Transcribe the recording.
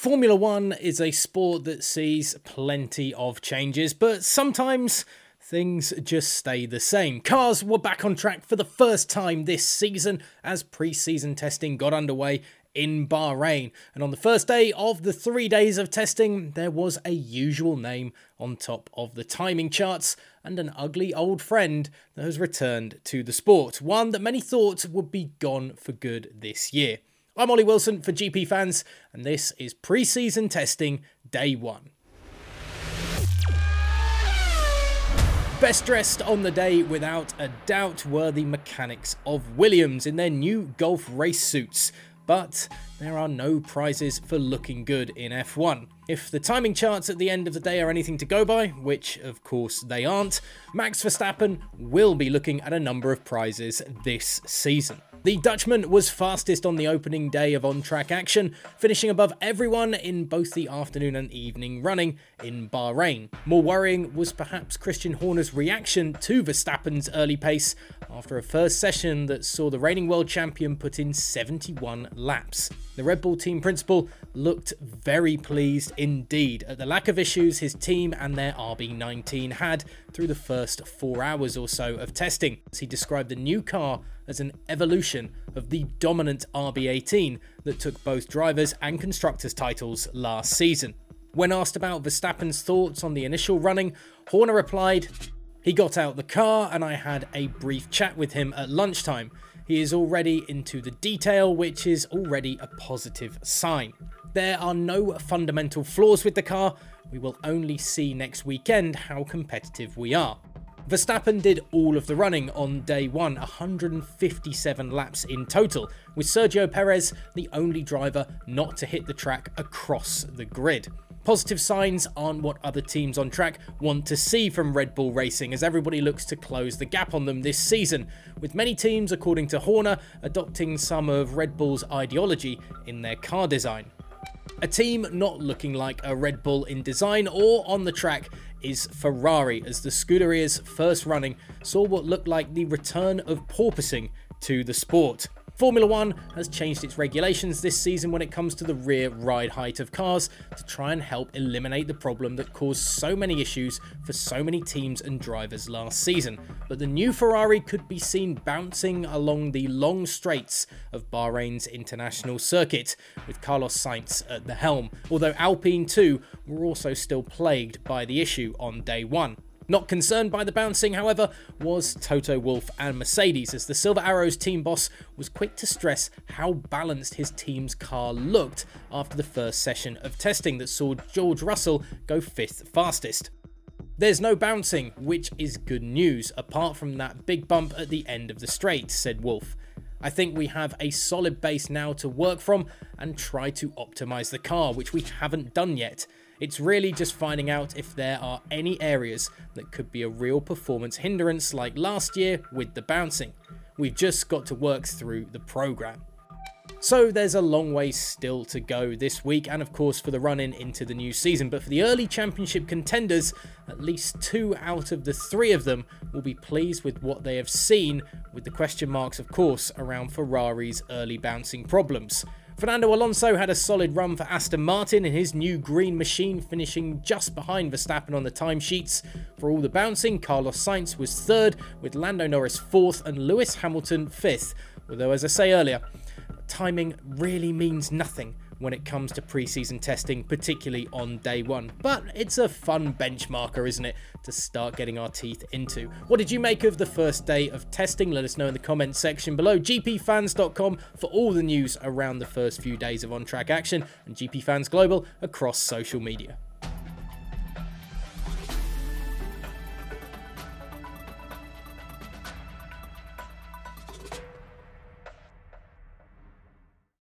Formula One is a sport that sees plenty of changes, but sometimes things just stay the same. Cars were back on track for the first time this season as pre season testing got underway in Bahrain. And on the first day of the three days of testing, there was a usual name on top of the timing charts and an ugly old friend that has returned to the sport, one that many thought would be gone for good this year. I'm Ollie Wilson for GP Fans, and this is pre season testing day one. Best dressed on the day, without a doubt, were the mechanics of Williams in their new Gulf race suits. But there are no prizes for looking good in F1. If the timing charts at the end of the day are anything to go by, which of course they aren't, Max Verstappen will be looking at a number of prizes this season. The Dutchman was fastest on the opening day of on-track action, finishing above everyone in both the afternoon and evening running in Bahrain. More worrying was perhaps Christian Horner's reaction to Verstappen's early pace after a first session that saw the reigning world champion put in 71 laps. The Red Bull team principal looked very pleased indeed at the lack of issues his team and their RB19 had through the first four hours or so of testing. He described the new car as an evolution of the dominant RB18 that took both drivers and constructors titles last season. When asked about Verstappen's thoughts on the initial running, Horner replied, He got out the car and I had a brief chat with him at lunchtime. He is already into the detail, which is already a positive sign. There are no fundamental flaws with the car, we will only see next weekend how competitive we are. Verstappen did all of the running on day one, 157 laps in total, with Sergio Perez the only driver not to hit the track across the grid. Positive signs aren't what other teams on track want to see from Red Bull Racing as everybody looks to close the gap on them this season, with many teams, according to Horner, adopting some of Red Bull's ideology in their car design. A team not looking like a Red Bull in design or on the track is Ferrari, as the Scuderia's first running saw what looked like the return of porpoising to the sport. Formula One has changed its regulations this season when it comes to the rear ride height of cars to try and help eliminate the problem that caused so many issues for so many teams and drivers last season. But the new Ferrari could be seen bouncing along the long straights of Bahrain's international circuit, with Carlos Sainz at the helm, although Alpine too were also still plagued by the issue on day one. Not concerned by the bouncing, however, was Toto Wolff and Mercedes, as the Silver Arrows team boss was quick to stress how balanced his team's car looked after the first session of testing that saw George Russell go fifth fastest. There's no bouncing, which is good news, apart from that big bump at the end of the straight, said Wolff. I think we have a solid base now to work from and try to optimise the car, which we haven't done yet. It's really just finding out if there are any areas that could be a real performance hindrance like last year with the bouncing. We've just got to work through the program. So there's a long way still to go this week and of course for the run in into the new season, but for the early championship contenders, at least two out of the three of them will be pleased with what they have seen, with the question marks of course around Ferrari's early bouncing problems. Fernando Alonso had a solid run for Aston Martin in his new green machine, finishing just behind Verstappen on the timesheets. For all the bouncing, Carlos Sainz was third, with Lando Norris fourth and Lewis Hamilton fifth. Although, as I say earlier, timing really means nothing when it comes to preseason testing, particularly on day one. But it's a fun benchmarker, isn't it, to start getting our teeth into. What did you make of the first day of testing? Let us know in the comments section below. GPFans.com for all the news around the first few days of on track action, and GP Fans Global across social media.